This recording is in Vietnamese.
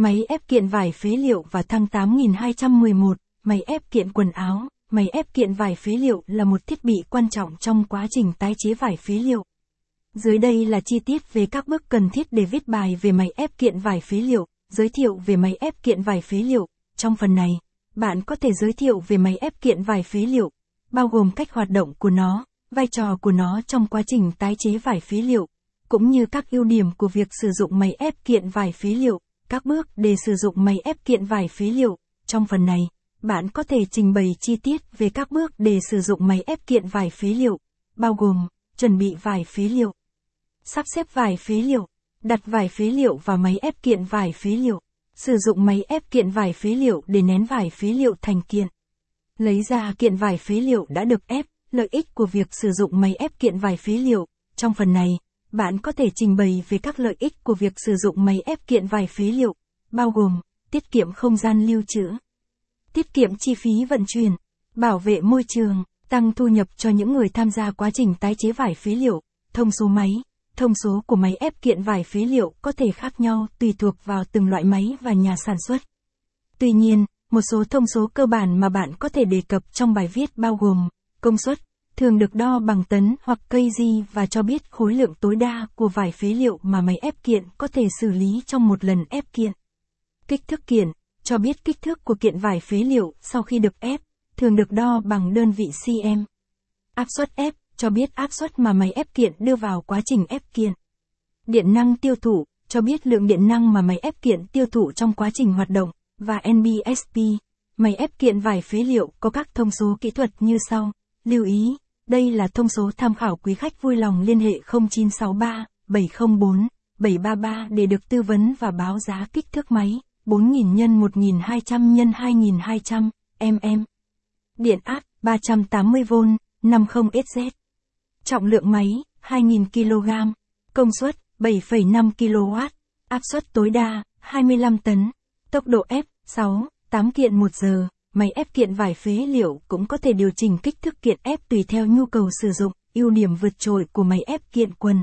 Máy ép kiện vải phế liệu và thăng 8211, máy ép kiện quần áo. Máy ép kiện vải phế liệu là một thiết bị quan trọng trong quá trình tái chế vải phế liệu. Dưới đây là chi tiết về các bước cần thiết để viết bài về máy ép kiện vải phế liệu, giới thiệu về máy ép kiện vải phế liệu. Trong phần này, bạn có thể giới thiệu về máy ép kiện vải phế liệu, bao gồm cách hoạt động của nó, vai trò của nó trong quá trình tái chế vải phế liệu, cũng như các ưu điểm của việc sử dụng máy ép kiện vải phế liệu, các bước để sử dụng máy ép kiện vải phế liệu. Trong phần này, bạn có thể trình bày chi tiết về các bước để sử dụng máy ép kiện vải phế liệu, bao gồm chuẩn bị vải phế liệu, sắp xếp vải phế liệu, đặt vải phế liệu vào máy ép kiện vải phế liệu, sử dụng máy ép kiện vải phế liệu để nén vải phế liệu thành kiện. Lấy ra kiện vải phế liệu đã được ép, lợi ích của việc sử dụng máy ép kiện vải phế liệu. Trong phần này, bạn có thể trình bày về các lợi ích của việc sử dụng máy ép kiện vải phế liệu, bao gồm tiết kiệm không gian lưu trữ, tiết kiệm chi phí vận chuyển, bảo vệ môi trường, tăng thu nhập cho những người tham gia quá trình tái chế vải phế liệu, thông số máy. Thông số của máy ép kiện vải phế liệu có thể khác nhau tùy thuộc vào từng loại máy và nhà sản xuất. Tuy nhiên, một số thông số cơ bản mà bạn có thể đề cập trong bài viết bao gồm công suất, thường được đo bằng tấn hoặc cây di và cho biết khối lượng tối đa của vải phế liệu mà máy ép kiện có thể xử lý trong một lần ép kiện. Kích thước kiện, cho biết kích thước của kiện vải phế liệu sau khi được ép, thường được đo bằng đơn vị cm. Áp suất ép, cho biết áp suất mà máy ép kiện đưa vào quá trình ép kiện. Điện năng tiêu thụ, cho biết lượng điện năng mà máy ép kiện tiêu thụ trong quá trình hoạt động, và NBSP, máy ép kiện vải phế liệu có các thông số kỹ thuật như sau. Lưu ý, đây là thông số tham khảo quý khách vui lòng liên hệ 0963 704 733 để được tư vấn và báo giá kích thước máy 4000 x 1200 x 2200 mm. Điện áp 380V 50SZ. Trọng lượng máy 2000 kg. Công suất 7,5 kW. Áp suất tối đa 25 tấn. Tốc độ ép 6, 8 kiện một giờ. Máy ép kiện vải phế liệu cũng có thể điều chỉnh kích thước kiện ép tùy theo nhu cầu sử dụng, ưu điểm vượt trội của máy ép kiện quần.